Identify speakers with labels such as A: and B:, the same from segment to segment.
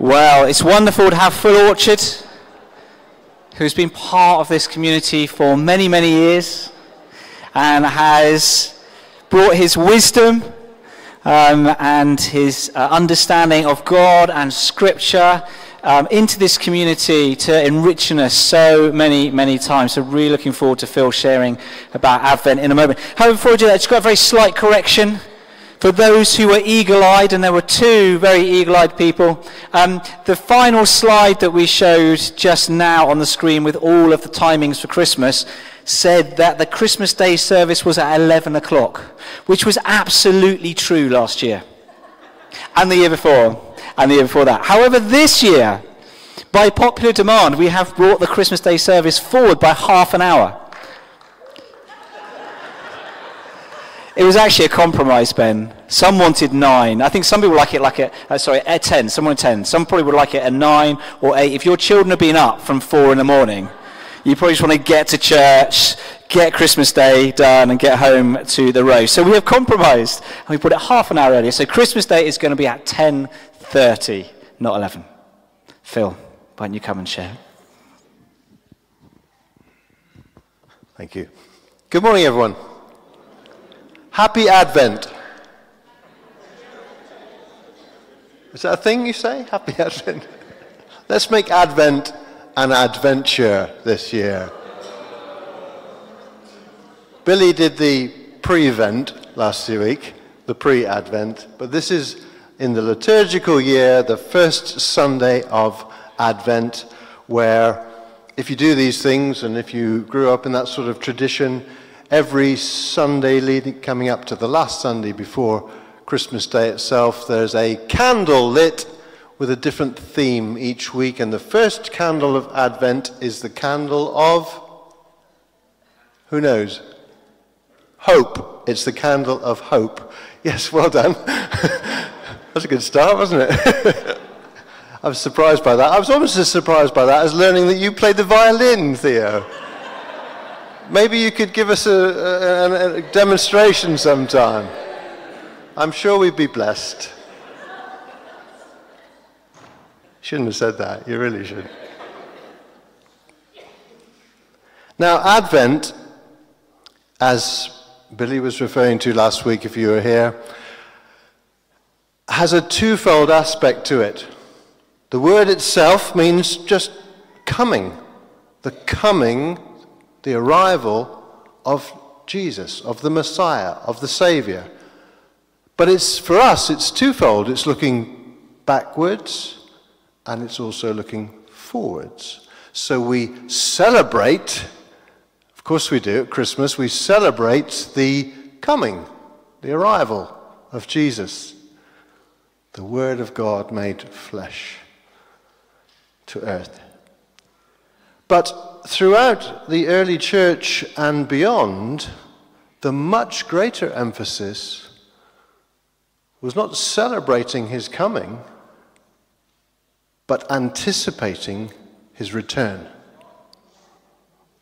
A: Well, it's wonderful to have Phil Orchard, who's been part of this community for many, many years and has brought his wisdom um, and his uh, understanding of God and Scripture um, into this community to enrichen us so many, many times. So, really looking forward to Phil sharing about Advent in a moment. However, before that, just got a very slight correction for those who were eagle eyed, and there were two very eagle eyed people. Um, the final slide that we showed just now on the screen with all of the timings for Christmas said that the Christmas Day service was at 11 o'clock, which was absolutely true last year, and the year before, and the year before that. However, this year, by popular demand, we have brought the Christmas Day service forward by half an hour. It was actually a compromise, Ben. Some wanted nine. I think some people like it like a, uh, sorry, at 10. Some wanted 10. Some probably would like it at nine or eight. If your children have been up from four in the morning, you probably just want to get to church, get Christmas Day done, and get home to the row. So we have compromised, and we put it half an hour earlier. So Christmas Day is going to be at 10.30, not 11. Phil, why don't you come and share?
B: Thank you. Good morning, everyone. Happy Advent. Is that a thing you say? Happy Advent. Let's make Advent an adventure this year. Billy did the pre event last week, the pre Advent, but this is in the liturgical year, the first Sunday of Advent, where if you do these things and if you grew up in that sort of tradition, every Sunday leading, coming up to the last Sunday before Christmas Day itself, there's a candle lit with a different theme each week. And the first candle of Advent is the candle of, who knows? Hope. It's the candle of hope. Yes, well done. That's a good start, wasn't it? I was surprised by that. I was almost as surprised by that as learning that you played the violin, Theo. Maybe you could give us a, a, a demonstration sometime. I'm sure we'd be blessed. Shouldn't have said that. You really should. Now, Advent, as Billy was referring to last week, if you were here, has a twofold aspect to it. The word itself means just coming, the coming the arrival of Jesus, of the Messiah, of the Savior. But it's for us, it's twofold. It's looking backwards and it's also looking forwards. So we celebrate, of course we do at Christmas, we celebrate the coming, the arrival of Jesus, the Word of God made flesh to earth. But throughout the early church and beyond, the much greater emphasis was not celebrating his coming, but anticipating his return.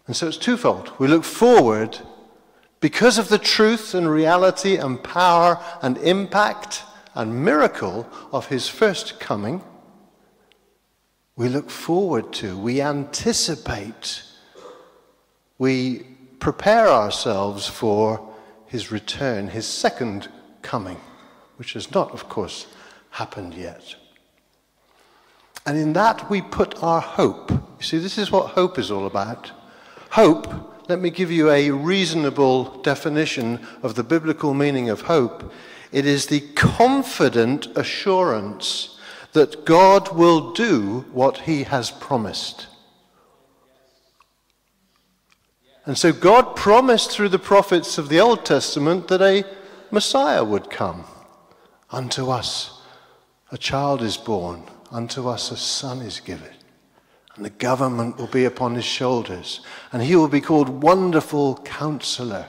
B: And so it's twofold. We look forward because of the truth and reality and power and impact and miracle of his first coming we look forward to, we anticipate, we prepare ourselves for his return, his second coming, which has not, of course, happened yet. And in that we put our hope. You see, this is what hope is all about. Hope, let me give you a reasonable definition of the biblical meaning of hope. It is the confident assurance that God will do what he has promised. And so God promised through the prophets of the Old Testament that a Messiah would come. Unto us a child is born, unto us a son is given, and the government will be upon his shoulders, and he will be called Wonderful Counselor,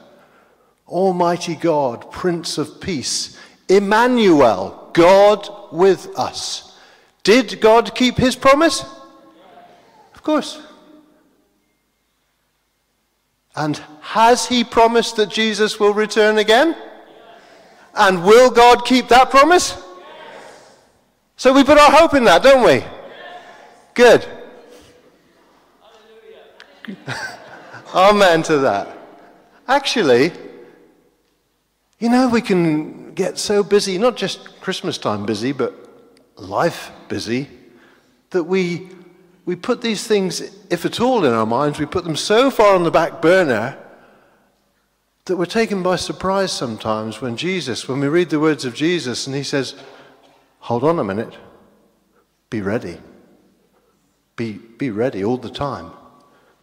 B: Almighty God, Prince of Peace, Emmanuel, God with us. Did God keep his promise? Of course. And has he promised that Jesus will return again? And will God keep that promise? So we put our hope in that, don't we? Good. Amen to that. Actually, you know, we can get so busy, not just Christmas time busy, but life busy, that we, we put these things, if at all in our minds, we put them so far on the back burner that we're taken by surprise sometimes when Jesus, when we read the words of Jesus and he says, Hold on a minute, be ready. Be, be ready all the time.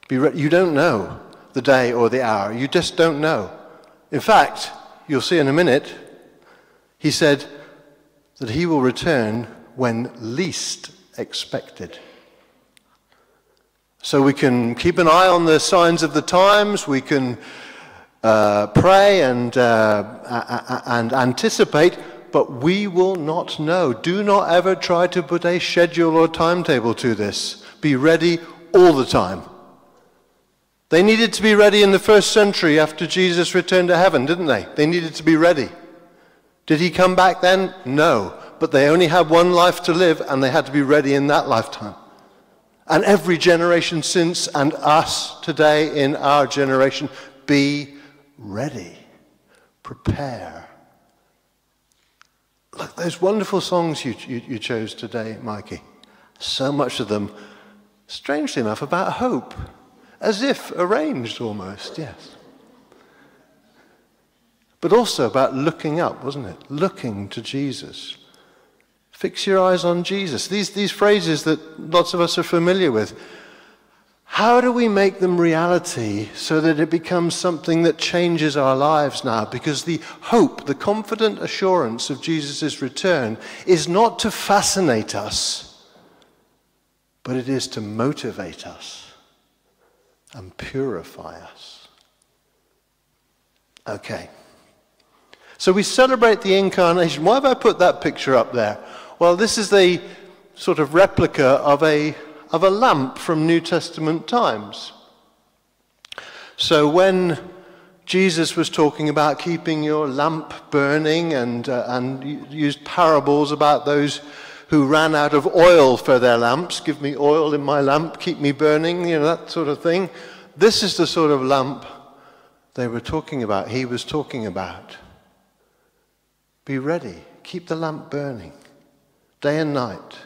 B: Be re- you don't know the day or the hour. You just don't know. In fact, you'll see in a minute, he said that he will return when least expected. So we can keep an eye on the signs of the times, we can uh, pray and, uh, and anticipate, but we will not know. Do not ever try to put a schedule or timetable to this. Be ready all the time. They needed to be ready in the first century after Jesus returned to heaven, didn't they? They needed to be ready. Did he come back then? No. But they only had one life to live, and they had to be ready in that lifetime. And every generation since, and us today in our generation, be ready. Prepare. Look, those wonderful songs you, you, you chose today, Mikey. So much of them, strangely enough, about hope. As if arranged almost, yes. But also about looking up, wasn't it? Looking to Jesus. Fix your eyes on Jesus. These, these phrases that lots of us are familiar with. How do we make them reality so that it becomes something that changes our lives now? Because the hope, the confident assurance of Jesus' return is not to fascinate us, but it is to motivate us and purify us. Okay. So we celebrate the incarnation. Why have I put that picture up there? Well, this is the sort of replica of a, of a lamp from New Testament times. So when Jesus was talking about keeping your lamp burning and, uh, and used parables about those who ran out of oil for their lamps. Give me oil in my lamp, keep me burning, you know, that sort of thing. This is the sort of lamp they were talking about, he was talking about. Be ready, keep the lamp burning, day and night.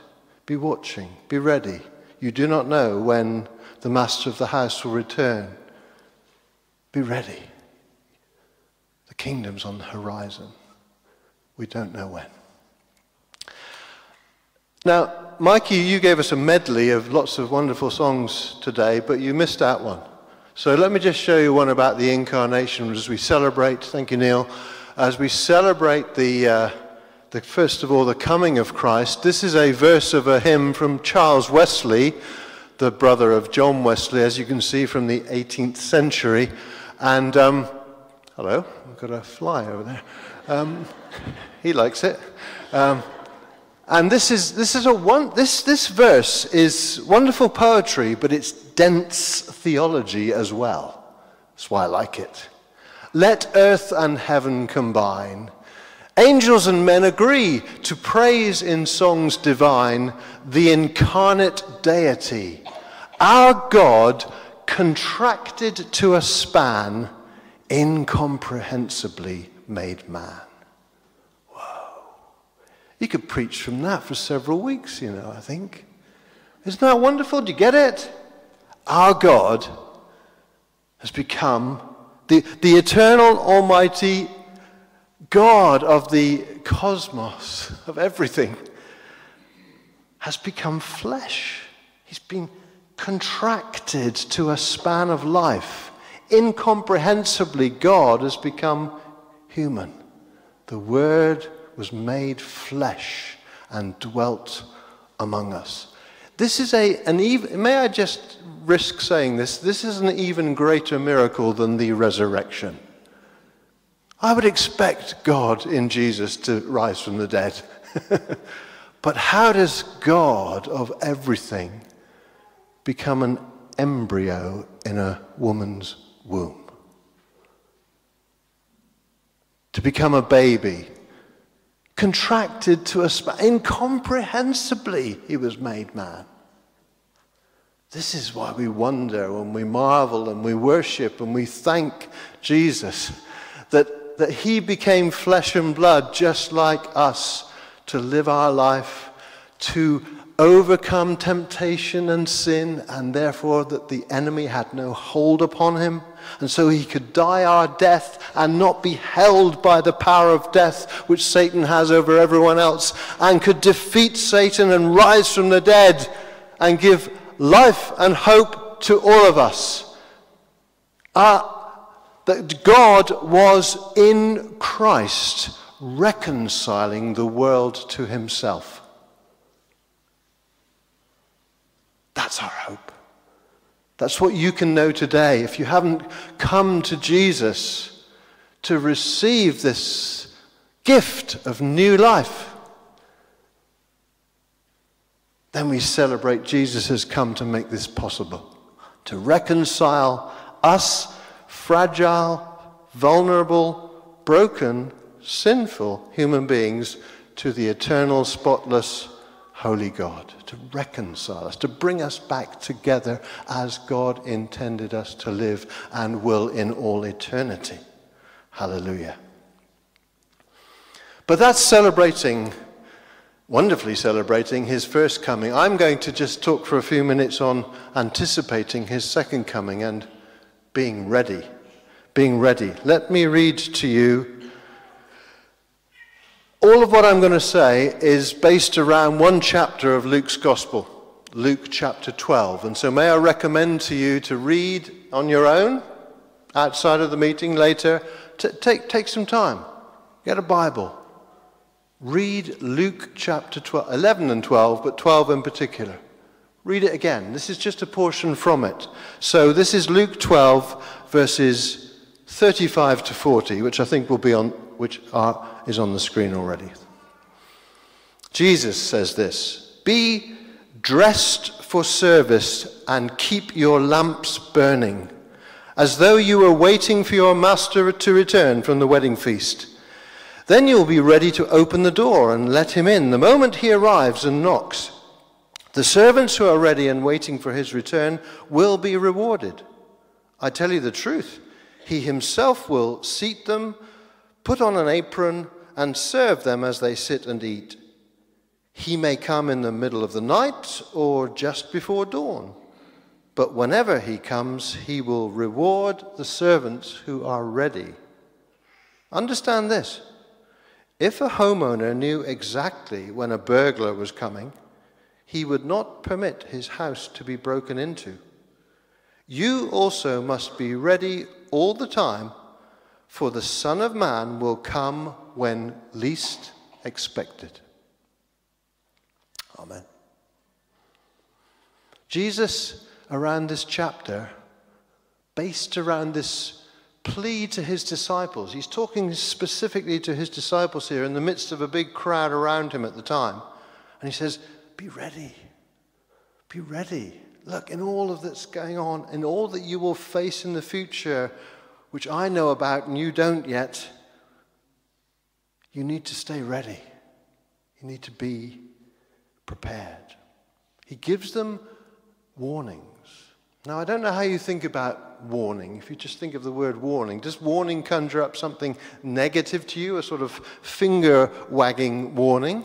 B: Be watching, be ready. You do not know when the master of the house will return. Be ready. The kingdom's on the horizon. We don't know when. Now, Mikey, you gave us a medley of lots of wonderful songs today, but you missed out one. So let me just show you one about the incarnation as we celebrate, thank you, Neil, as we celebrate the, uh, the, first of all, the coming of Christ. This is a verse of a hymn from Charles Wesley, the brother of John Wesley, as you can see from the 18th century. And, um, hello, I've got a fly over there. Um, he likes it. Um, and this is, this is a one, this, this verse is wonderful poetry, but it's dense theology as well. That's why I like it. Let earth and heaven combine. Angels and men agree to praise in songs divine the incarnate deity, our God contracted to a span, incomprehensibly made man. Whoa. You could preach from that for several weeks, you know, I think. Isn't that wonderful? Do you get it? Our God has become the, the eternal, almighty God of the cosmos, of everything, has become flesh. He's been contracted to a span of life. Incomprehensibly, God has become human. The Word was made flesh and dwelt among us. This is a, an even, may I just risk saying this? This is an even greater miracle than the resurrection. I would expect God in Jesus to rise from the dead. but how does God of everything become an embryo in a woman's womb? To become a baby contracted to a. Incomprehensibly, he was made man. This is why we wonder and we marvel and we worship and we thank Jesus that, that he became flesh and blood just like us to live our life, to overcome temptation and sin, and therefore that the enemy had no hold upon him. And so he could die our death and not be held by the power of death which Satan has over everyone else, and could defeat Satan and rise from the dead and give life and hope to all of us. Uh, that God was in Christ reconciling the world to himself. That's our hope. That's what you can know today. If you haven't come to Jesus to receive this gift of new life, then we celebrate Jesus has come to make this possible, to reconcile us, fragile, vulnerable, broken, sinful human beings, to the eternal, spotless, holy God, to reconcile us, to bring us back together as God intended us to live and will in all eternity. Hallelujah. But that's celebrating wonderfully celebrating his first coming. I'm going to just talk for a few minutes on anticipating his second coming and being ready. Being ready. Let me read to you. All of what I'm going to say is based around one chapter of Luke's Gospel, Luke chapter 12. And so, may I recommend to you to read on your own outside of the meeting later? T- take, take some time, get a Bible Read Luke chapter 12, 11 and 12, but 12 in particular. Read it again. This is just a portion from it. So this is Luke 12, verses 35 to 40, which I think will be on, which are, is on the screen already. Jesus says this Be dressed for service and keep your lamps burning, as though you were waiting for your master to return from the wedding feast. Then you'll be ready to open the door and let him in the moment he arrives and knocks. The servants who are ready and waiting for his return will be rewarded. I tell you the truth, he himself will seat them, put on an apron, and serve them as they sit and eat. He may come in the middle of the night or just before dawn. But whenever he comes, he will reward the servants who are ready. Understand this if a homeowner knew exactly when a burglar was coming, he would not permit his house to be broken into. You also must be ready all the time, for the Son of Man will come when least expected. Amen. Jesus, around this chapter, based around this plea to his disciples. He's talking specifically to his disciples here in the midst of a big crowd around him at the time. And he says, Be ready. Be ready. Look, in all of that's going on, in all that you will face in the future, which I know about and you don't yet, you need to stay ready. You need to be prepared. He gives them warnings. Now, I don't know how you think about warning. If you just think of the word warning, does warning conjure up something negative to you, a sort of finger wagging warning?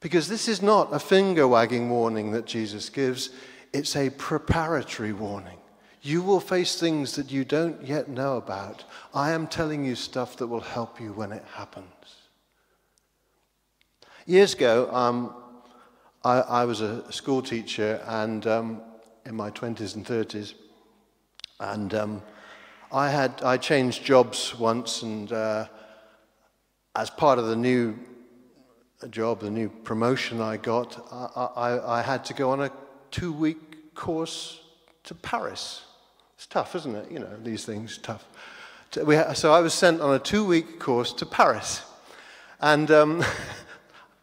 B: Because this is not a finger wagging warning that Jesus gives, it's a preparatory warning. You will face things that you don't yet know about. I am telling you stuff that will help you when it happens. Years ago, um, I, I, was a school teacher, and um, in my 20s and 30s. And um, I had I changed jobs once, and uh, as part of the new job, the new promotion I got, I, I, I had to go on a two-week course to Paris. It's tough, isn't it? You know, these things tough. So I was sent on a two-week course to Paris, and. Um,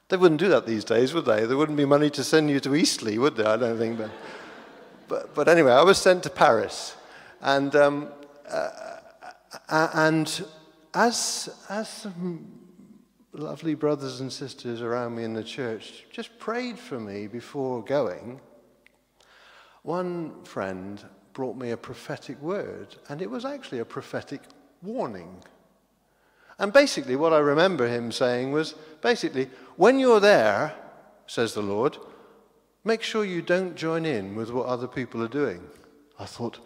B: They wouldn't do that these days, would they? There wouldn't be money to send you to Eastleigh, would there? I don't think. But but, but anyway, I was sent to Paris. And, um, uh, uh, and as, as lovely brothers and sisters around me in the church just prayed for me before going, one friend brought me a prophetic word, and it was actually a prophetic warning. And basically, what I remember him saying was basically, when you're there, says the Lord, make sure you don't join in with what other people are doing. I thought,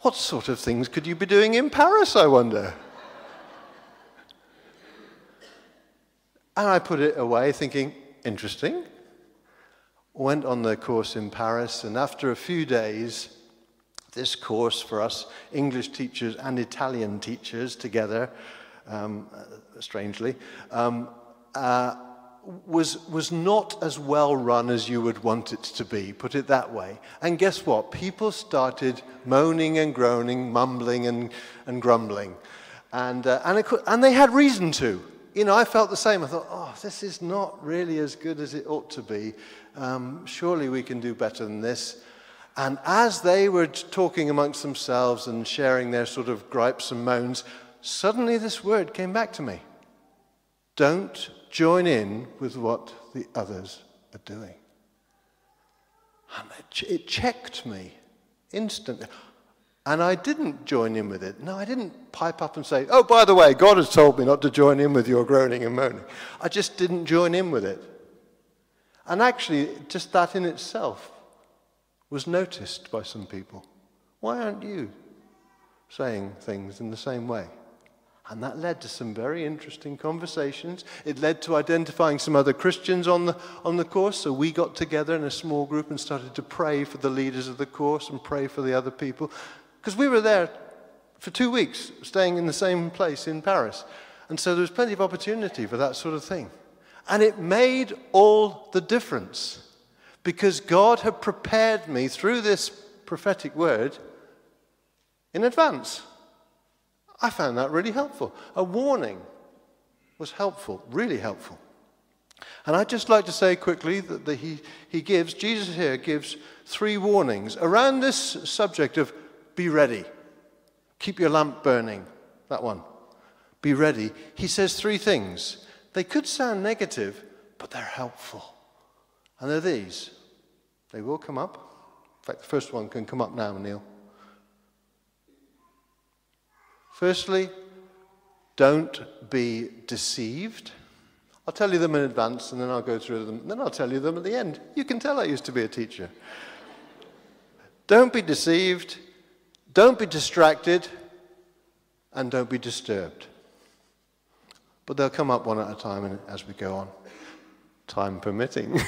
B: what sort of things could you be doing in Paris, I wonder? And I put it away, thinking, interesting. Went on the course in Paris, and after a few days, this course for us English teachers and Italian teachers together, um, uh, strangely, um, uh, was, was not as well run as you would want it to be, put it that way. And guess what? People started moaning and groaning, mumbling and, and grumbling. And, uh, and, and they had reason to. You know, I felt the same. I thought, oh, this is not really as good as it ought to be. Um, surely we can do better than this. And as they were talking amongst themselves and sharing their sort of gripes and moans, suddenly this word came back to me Don't join in with what the others are doing. And it checked me instantly. And I didn't join in with it. No, I didn't pipe up and say, oh, by the way, God has told me not to join in with your groaning and moaning. I just didn't join in with it. And actually, just that in itself was noticed by some people. Why aren't you saying things in the same way? And that led to some very interesting conversations. It led to identifying some other Christians on the, on the course. So we got together in a small group and started to pray for the leaders of the course and pray for the other people. Because we were there for two weeks, staying in the same place in Paris. And so there was plenty of opportunity for that sort of thing. And it made all the difference because God had prepared me through this prophetic word in advance. I found that really helpful. A warning was helpful, really helpful. And I'd just like to say quickly that the, he, he gives, Jesus here gives three warnings around this subject of be ready. Keep your lamp burning. That one. Be ready. He says three things. They could sound negative, but they're helpful. And they're these. They will come up. In fact, the first one can come up now, Neil. Firstly, don't be deceived. I'll tell you them in advance and then I'll go through them. Then I'll tell you them at the end. You can tell I used to be a teacher. don't be deceived. Don't be distracted. And don't be disturbed. But they'll come up one at a time as we go on, time permitting.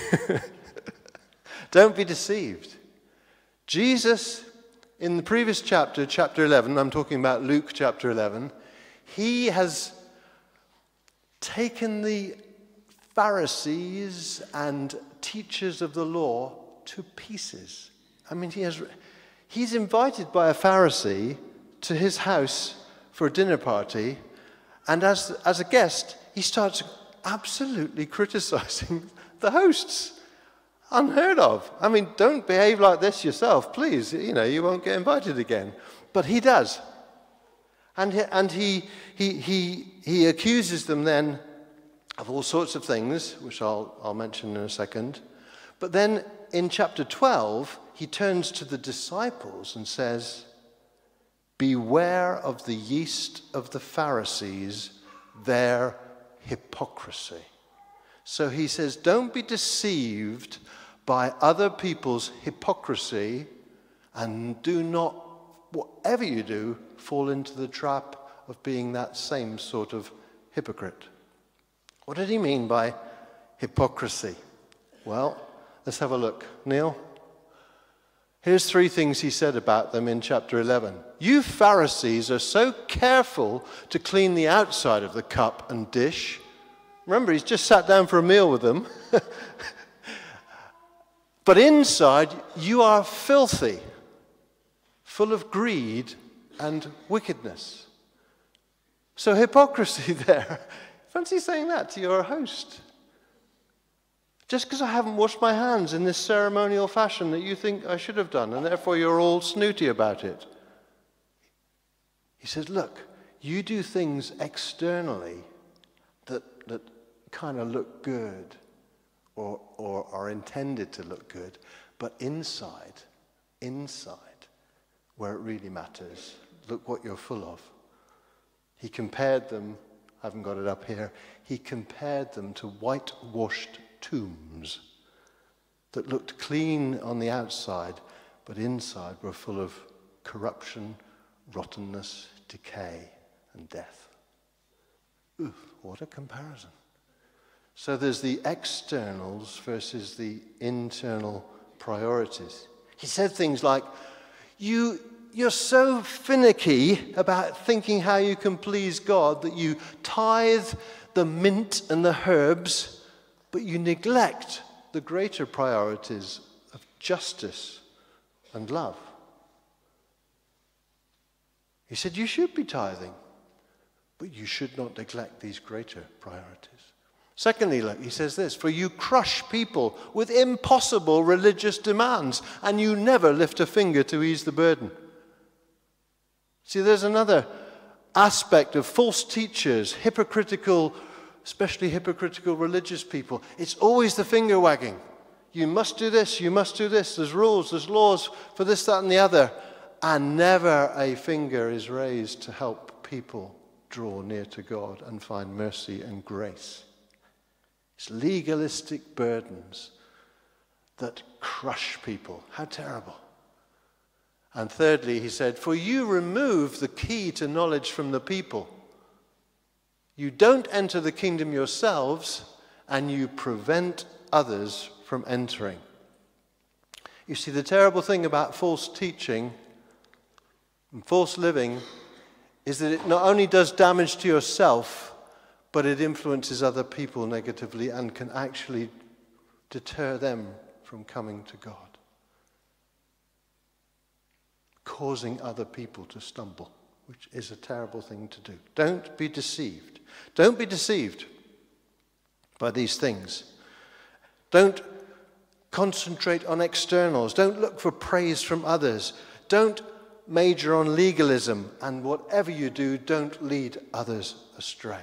B: don't be deceived. Jesus in the previous chapter, chapter 11, I'm talking about Luke chapter 11, he has taken the Pharisees and teachers of the law to pieces. I mean, he has, he's invited by a Pharisee to his house for a dinner party, and as, as a guest, he starts absolutely criticizing the hosts unheard of. I mean, don't behave like this yourself, please. You know, you won't get invited again. But he does. And, he, and he, he, he, he accuses them then of all sorts of things, which I'll, I'll mention in a second. But then in chapter 12, he turns to the disciples and says, Beware of the yeast of the Pharisees, their hypocrisy. So he says, Don't be deceived by other people's hypocrisy and do not, whatever you do, fall into the trap of being that same sort of hypocrite. What did he mean by hypocrisy? Well, let's have a look. Neil? Here's three things he said about them in chapter 11. You Pharisees are so careful to clean the outside of the cup and dish. Remember, he's just sat down for a meal with them. But inside, you are filthy, full of greed and wickedness. So, hypocrisy there. Fancy saying that to your host. Just because I haven't washed my hands in this ceremonial fashion that you think I should have done, and therefore you're all snooty about it. He says, Look, you do things externally that, that kind of look good or, or are intended to look good, but inside, inside, where it really matters, look what you're full of. He compared them, I haven't got it up here, he compared them to whitewashed tombs that looked clean on the outside, but inside were full of corruption, rottenness, decay, and death. Ooh, what a comparison. So there's the externals versus the internal priorities. He said things like, you, You're so finicky about thinking how you can please God that you tithe the mint and the herbs, but you neglect the greater priorities of justice and love. He said, You should be tithing, but you should not neglect these greater priorities. Secondly, look, he says this For you crush people with impossible religious demands, and you never lift a finger to ease the burden. See, there's another aspect of false teachers, hypocritical, especially hypocritical religious people. It's always the finger wagging. You must do this, you must do this. There's rules, there's laws for this, that, and the other. And never a finger is raised to help people draw near to God and find mercy and grace. It's legalistic burdens that crush people. How terrible. And thirdly, he said, For you remove the key to knowledge from the people. You don't enter the kingdom yourselves, and you prevent others from entering. You see, the terrible thing about false teaching and false living is that it not only does damage to yourself, but it influences other people negatively and can actually deter them from coming to God, causing other people to stumble, which is a terrible thing to do. Don't be deceived. Don't be deceived by these things. Don't concentrate on externals. Don't look for praise from others. Don't major on legalism. And whatever you do, don't lead others astray.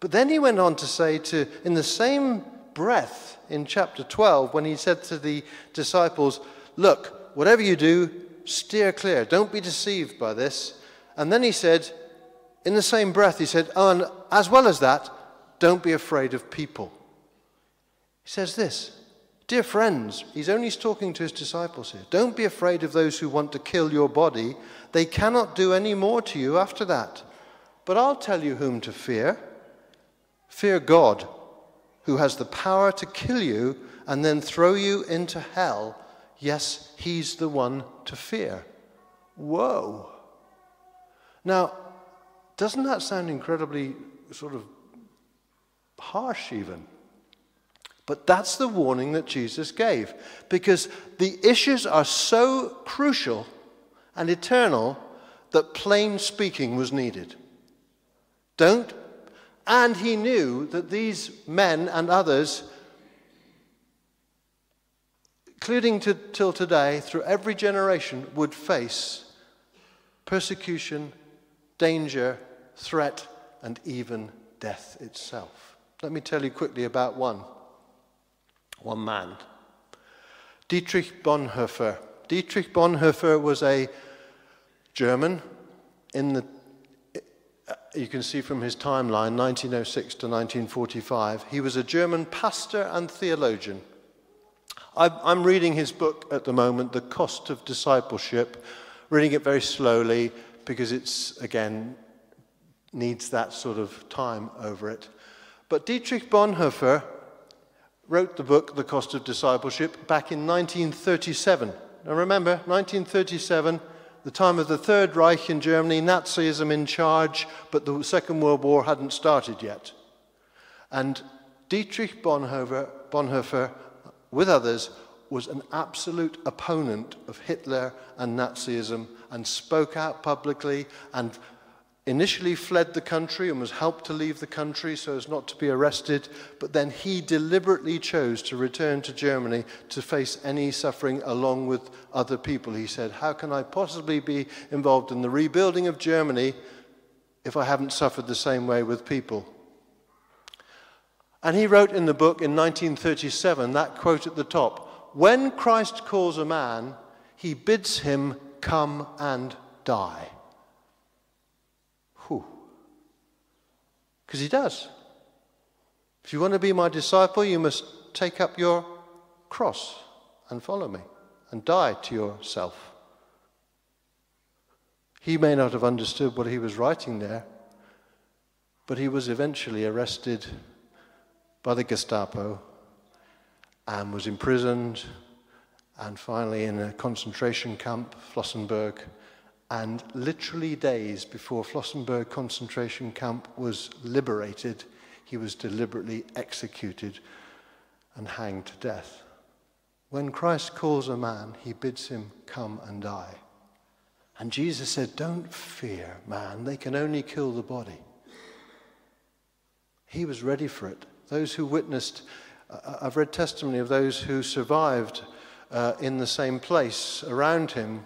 B: But then he went on to say to, in the same breath in chapter 12, when he said to the disciples, Look, whatever you do, steer clear. Don't be deceived by this. And then he said, in the same breath, he said, Oh, and as well as that, don't be afraid of people. He says this Dear friends, he's only talking to his disciples here. Don't be afraid of those who want to kill your body. They cannot do any more to you after that. But I'll tell you whom to fear. Fear God, who has the power to kill you and then throw you into hell. Yes, he's the one to fear. Whoa. Now, doesn't that sound incredibly sort of harsh, even? But that's the warning that Jesus gave because the issues are so crucial and eternal that plain speaking was needed. Don't. And he knew that these men and others, including to, till today, through every generation, would face persecution, danger, threat, and even death itself. Let me tell you quickly about one, one man. Dietrich Bonhoeffer. Dietrich Bonhoeffer was a German in the, you can see from his timeline, 1906 to 1945. He was a German pastor and theologian. I'm reading his book at the moment, The Cost of Discipleship, reading it very slowly because it's, again, needs that sort of time over it. But Dietrich Bonhoeffer wrote the book, The Cost of Discipleship, back in 1937. Now remember, 1937, the time of the Third Reich in Germany, Nazism in charge, but the Second World War hadn't started yet. And Dietrich Bonhoeffer, Bonhoeffer with others, was an absolute opponent of Hitler and Nazism and spoke out publicly and initially fled the country and was helped to leave the country so as not to be arrested, but then he deliberately chose to return to Germany to face any suffering along with other people. He said, How can I possibly be involved in the rebuilding of Germany if I haven't suffered the same way with people? And he wrote in the book in 1937 that quote at the top When Christ calls a man, he bids him come and die. Because he does. If you want to be my disciple, you must take up your cross and follow me and die to yourself. He may not have understood what he was writing there, but he was eventually arrested by the Gestapo and was imprisoned and finally in a concentration camp, Flossenburg. And literally days before Flossenburg concentration camp was liberated, he was deliberately executed and hanged to death. When Christ calls a man, he bids him come and die. And Jesus said, Don't fear, man, they can only kill the body. He was ready for it. Those who witnessed, uh, I've read testimony of those who survived uh, in the same place around him,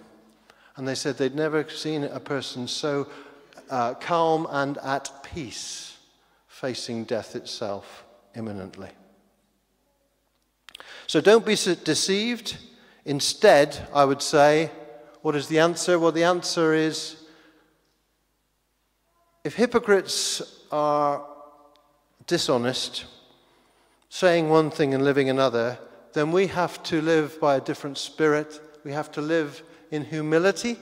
B: and they said they'd never seen a person so uh, calm and at peace facing death itself imminently. So don't be deceived. Instead, I would say, what is the answer? Well, the answer is if hypocrites are dishonest, saying one thing and living another, then we have to live by a different spirit. We have to live in humility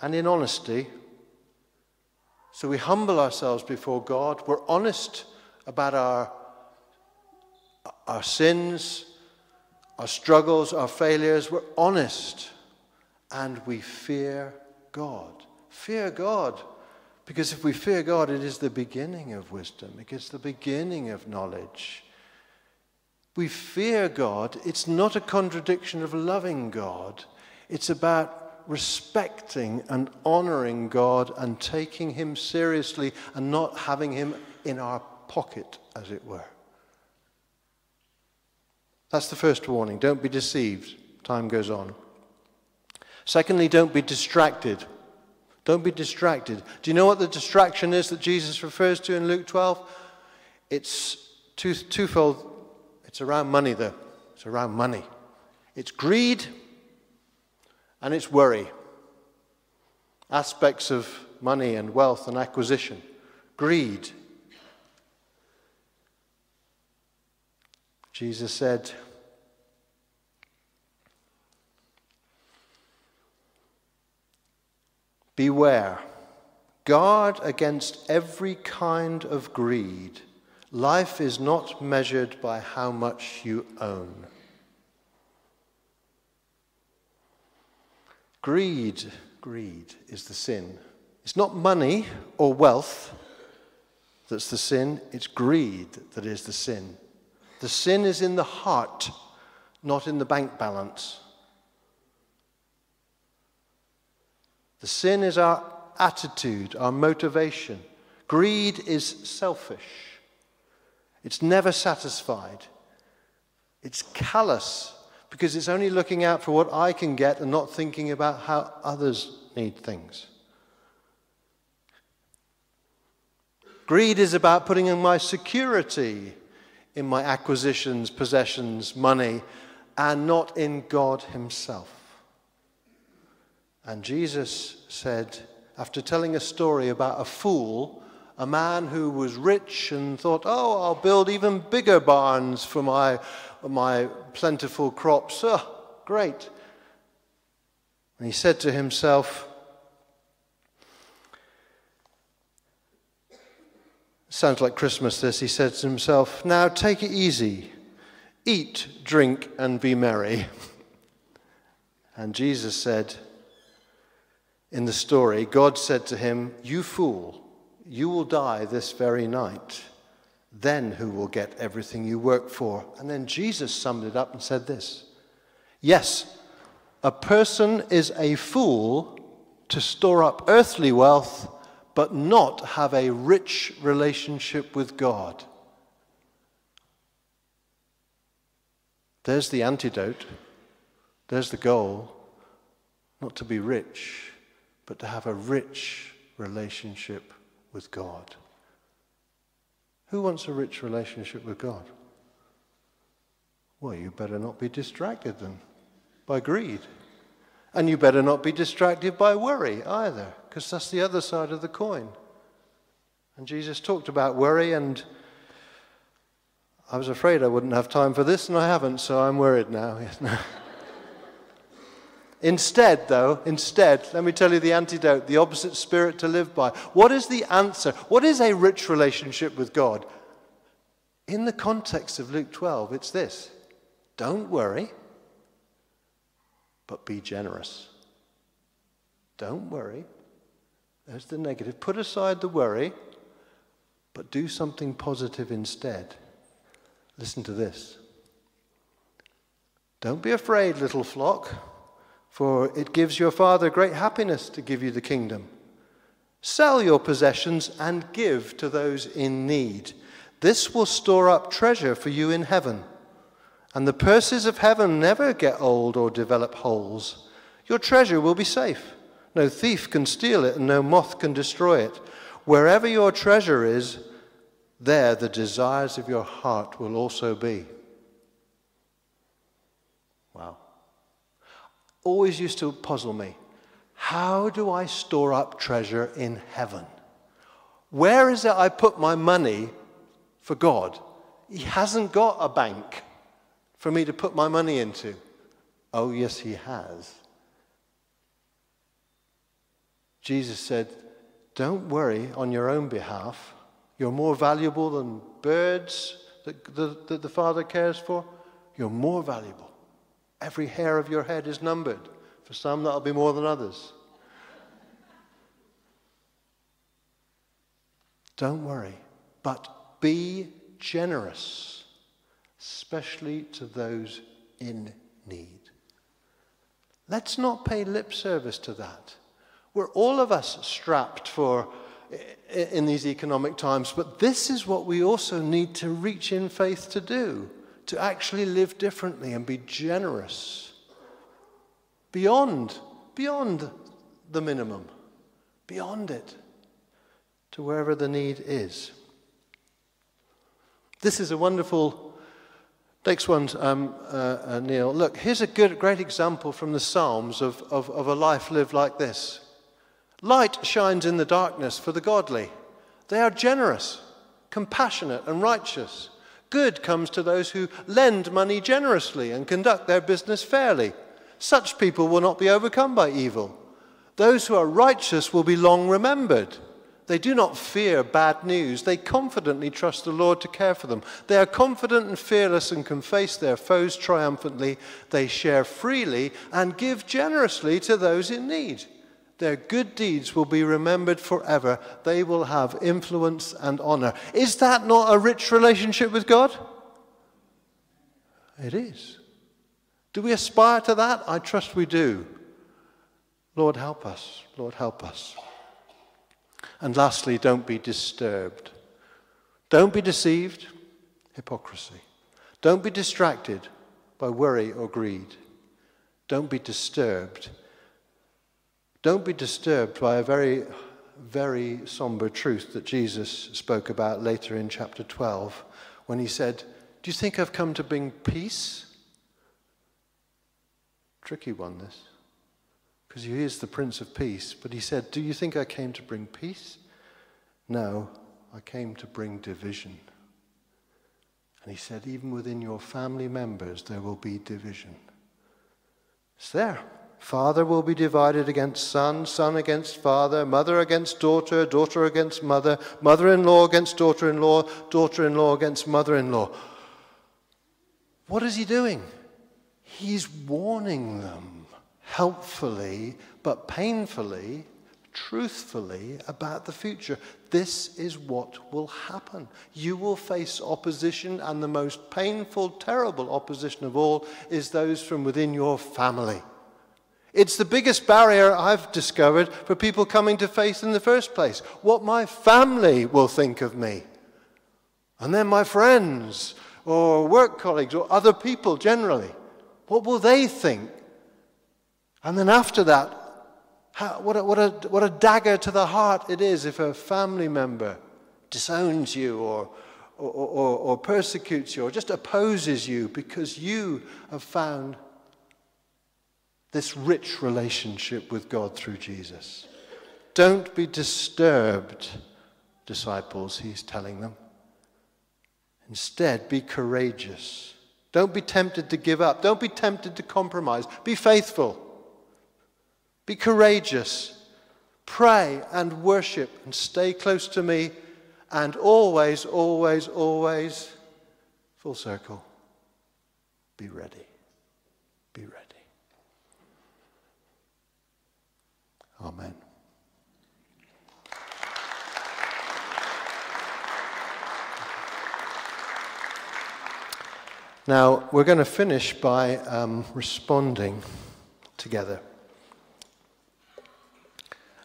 B: and in honesty. So we humble ourselves before God. We're honest about our, our sins, our struggles, our failures. We're honest and we fear God. Fear God. Because if we fear God, it is the beginning of wisdom, it is the beginning of knowledge. We fear God. It's not a contradiction of loving God, it's about respecting and honoring God and taking Him seriously and not having Him in our pocket, as it were. That's the first warning. Don't be deceived. Time goes on. Secondly, don't be distracted. Don't be distracted. Do you know what the distraction is that Jesus refers to in Luke 12? It's two, twofold. It's around money, though. It's around money. It's greed and it's worry. Aspects of money and wealth and acquisition. Greed. Jesus said, Beware, guard against every kind of greed. Life is not measured by how much you own. Greed, greed is the sin. It's not money or wealth that's the sin, it's greed that is the sin. The sin is in the heart, not in the bank balance. The sin is our attitude, our motivation. Greed is selfish, it's never satisfied, it's callous because it's only looking out for what I can get and not thinking about how others need things. Greed is about putting in my security in my acquisitions, possessions, money, and not in God Himself. And Jesus said, after telling a story about a fool, a man who was rich and thought, oh, I'll build even bigger barns for my, my plentiful crops. Oh, great. And he said to himself, sounds like Christmas this, he said to himself, Now take it easy, eat, drink, and be merry. And Jesus said, in the story, God said to him, You fool, you will die this very night. Then who will get everything you work for? And then Jesus summed it up and said this Yes, a person is a fool to store up earthly wealth, but not have a rich relationship with God. There's the antidote. There's the goal. Not to be rich but to have a rich relationship with God. Who wants a rich relationship with God? Well, you better not be distracted then by greed. And you better not be distracted by worry either, because that's the other side of the coin. And Jesus talked about worry, and I was afraid I wouldn't have time for this, and I haven't, so I'm worried now. instead, though, instead, let me tell you the antidote, the opposite spirit to live by. What is the answer? What is a rich relationship with God? In the context of Luke 12, it's this don't worry, but be generous. Don't worry. There's the negative. Put aside the worry, but do something positive instead. Listen to this. Don't be afraid, little flock, for it gives your Father great happiness to give you the kingdom. Sell your possessions and give to those in need. This will store up treasure for you in heaven. And the purses of heaven never get old or develop holes. Your treasure will be safe. No thief can steal it, and no moth can destroy it. Wherever your treasure is, there the desires of your heart will also be. Always used to puzzle me. How do I store up treasure in heaven? Where is it I put my money for God? He hasn't got a bank for me to put my money into. Oh, yes, He has. Jesus said, Don't worry on your own behalf you're more valuable than birds that the, that the Father cares for. You're more valuable. Every hair of your head is numbered. For some, that'll be more than others. Don't worry, but be generous, especially to those in need. Let's not pay lip service to that. We're all of us strapped for in these economic times. But this is what we also need to reach in faith to do to actually live differently and be generous beyond, beyond the minimum, beyond it, to wherever the need is. This is a wonderful. Next one, um, uh, uh, Neil. Look, here's a good, great example from the Psalms of, of, of a life lived like this. Light shines in the darkness for the godly. They are generous, compassionate, and righteous. Good comes to those who lend money generously and conduct their business fairly. Such people will not be overcome by evil. Those who are righteous will be long remembered. They do not fear bad news. They confidently trust the Lord to care for them. They are confident and fearless and can face their foes triumphantly. They share freely and give generously to those in need. Their good deeds will be remembered forever. They will have influence and honor. Is that not a rich relationship with God? It is. Do we aspire to that? I trust we do. Lord, help us. Lord, help us. And lastly, don't be disturbed. Don't be deceived. Hypocrisy. Don't be distracted by worry or greed. Don't be disturbed don't be disturbed by a very, very somber truth that Jesus spoke about later in chapter 12 when he said, Do you think I've come to bring peace? Tricky one, this. Because he is the Prince of Peace. But he said, Do you think I came to bring peace? No, I came to bring division. And he said, Even within your family members, there will be division. It's there. Father will be divided against son, son against father, mother against daughter, daughter against mother, mother in law against daughter in law, daughter in law against mother in law. What is he doing? He's warning them helpfully but painfully, truthfully about the future. This is what will happen. You will face opposition, and the most painful, terrible opposition of all is those from within your family. It's the biggest barrier I've discovered for people coming to faith in the first place. What my family will think of me. And then my friends or work colleagues or other people generally. What will they think? And then after that, how, what, a, what, a, what a dagger to the heart it is if a family member disowns you or, or, or, or persecutes you or just opposes you because you have found this rich relationship with God through Jesus. Don't be disturbed, disciples, he's telling them. Instead, be courageous. Don't be tempted to give up. Don't be tempted to compromise. Be faithful. Be courageous. Pray and worship and stay close to me and always, always, always, full circle, be ready. Be ready. Amen. Now, we're going to finish by um, responding together.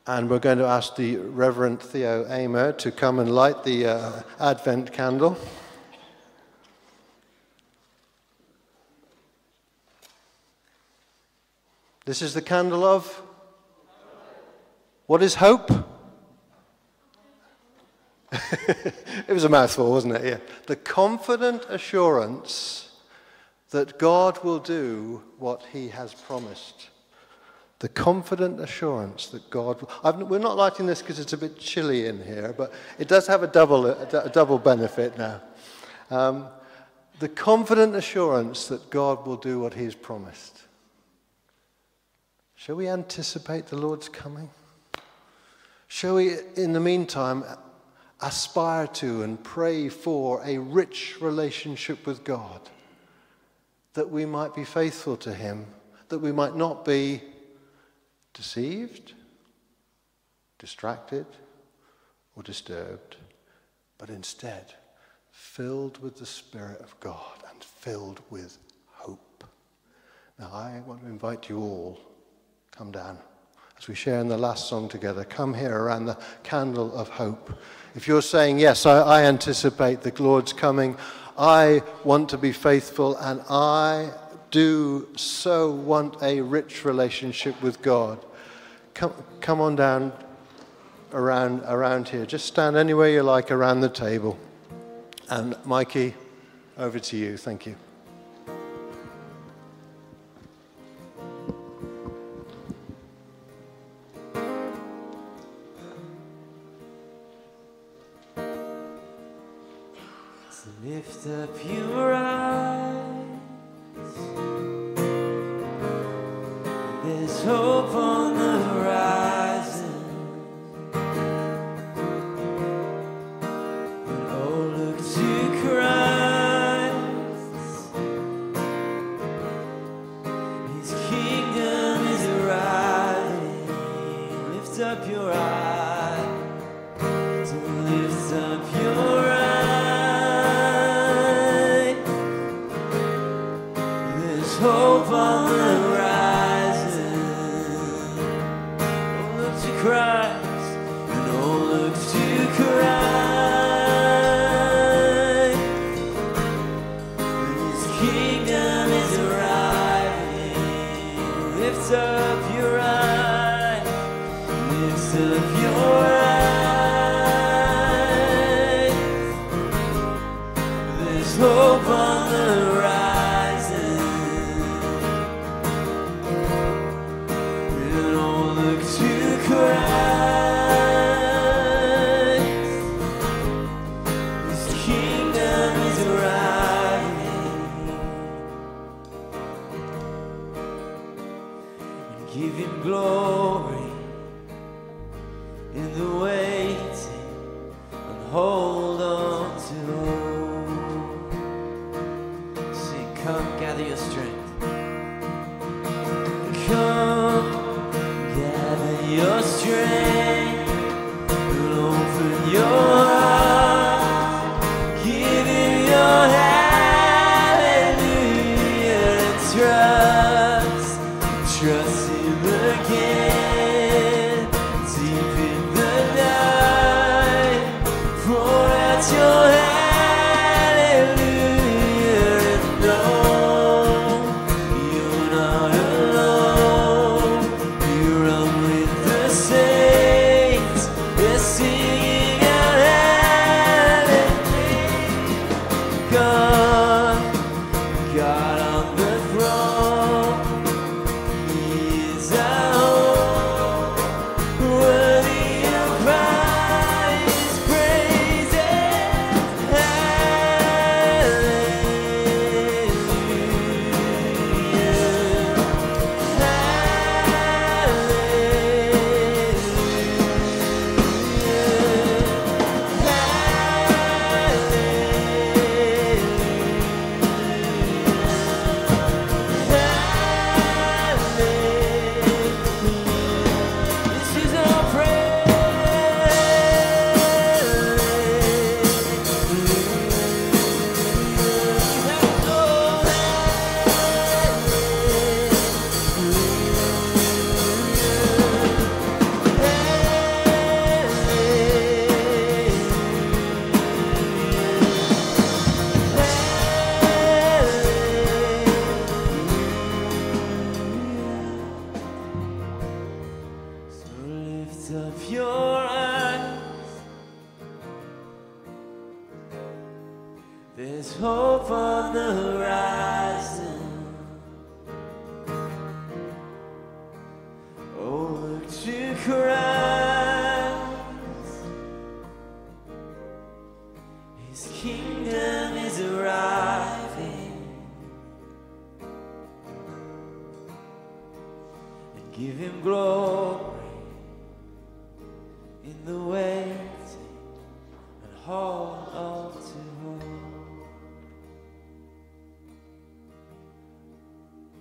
B: And we're going to ask the Reverend Theo Amer to come and light the uh, Advent candle. This is the candle of what is hope? it was a mouthful, wasn't it? Yeah. The confident assurance that God will do what he has promised the confident assurance that God. I've, we're not lighting this because it's a bit chilly in here, but it does have a double, a, a double benefit now. Um, the confident assurance that God will do what He has promised. Shall we anticipate the Lord's coming? Shall we, in the meantime, aspire to and pray for a rich relationship with God? That we might be faithful to Him, that we might not be deceived, distracted, or disturbed, but instead filled with the Spirit of God and filled with hope. Now, I want to invite you all, come down. As we share in the last song together, come here around the candle of hope. If you're saying, Yes, I, I anticipate the Lord's coming, I want to be faithful, and I do so want a rich relationship with God, come, come on down around, around here. Just stand anywhere you like around the table. And Mikey, over to you. Thank you.
C: Come gather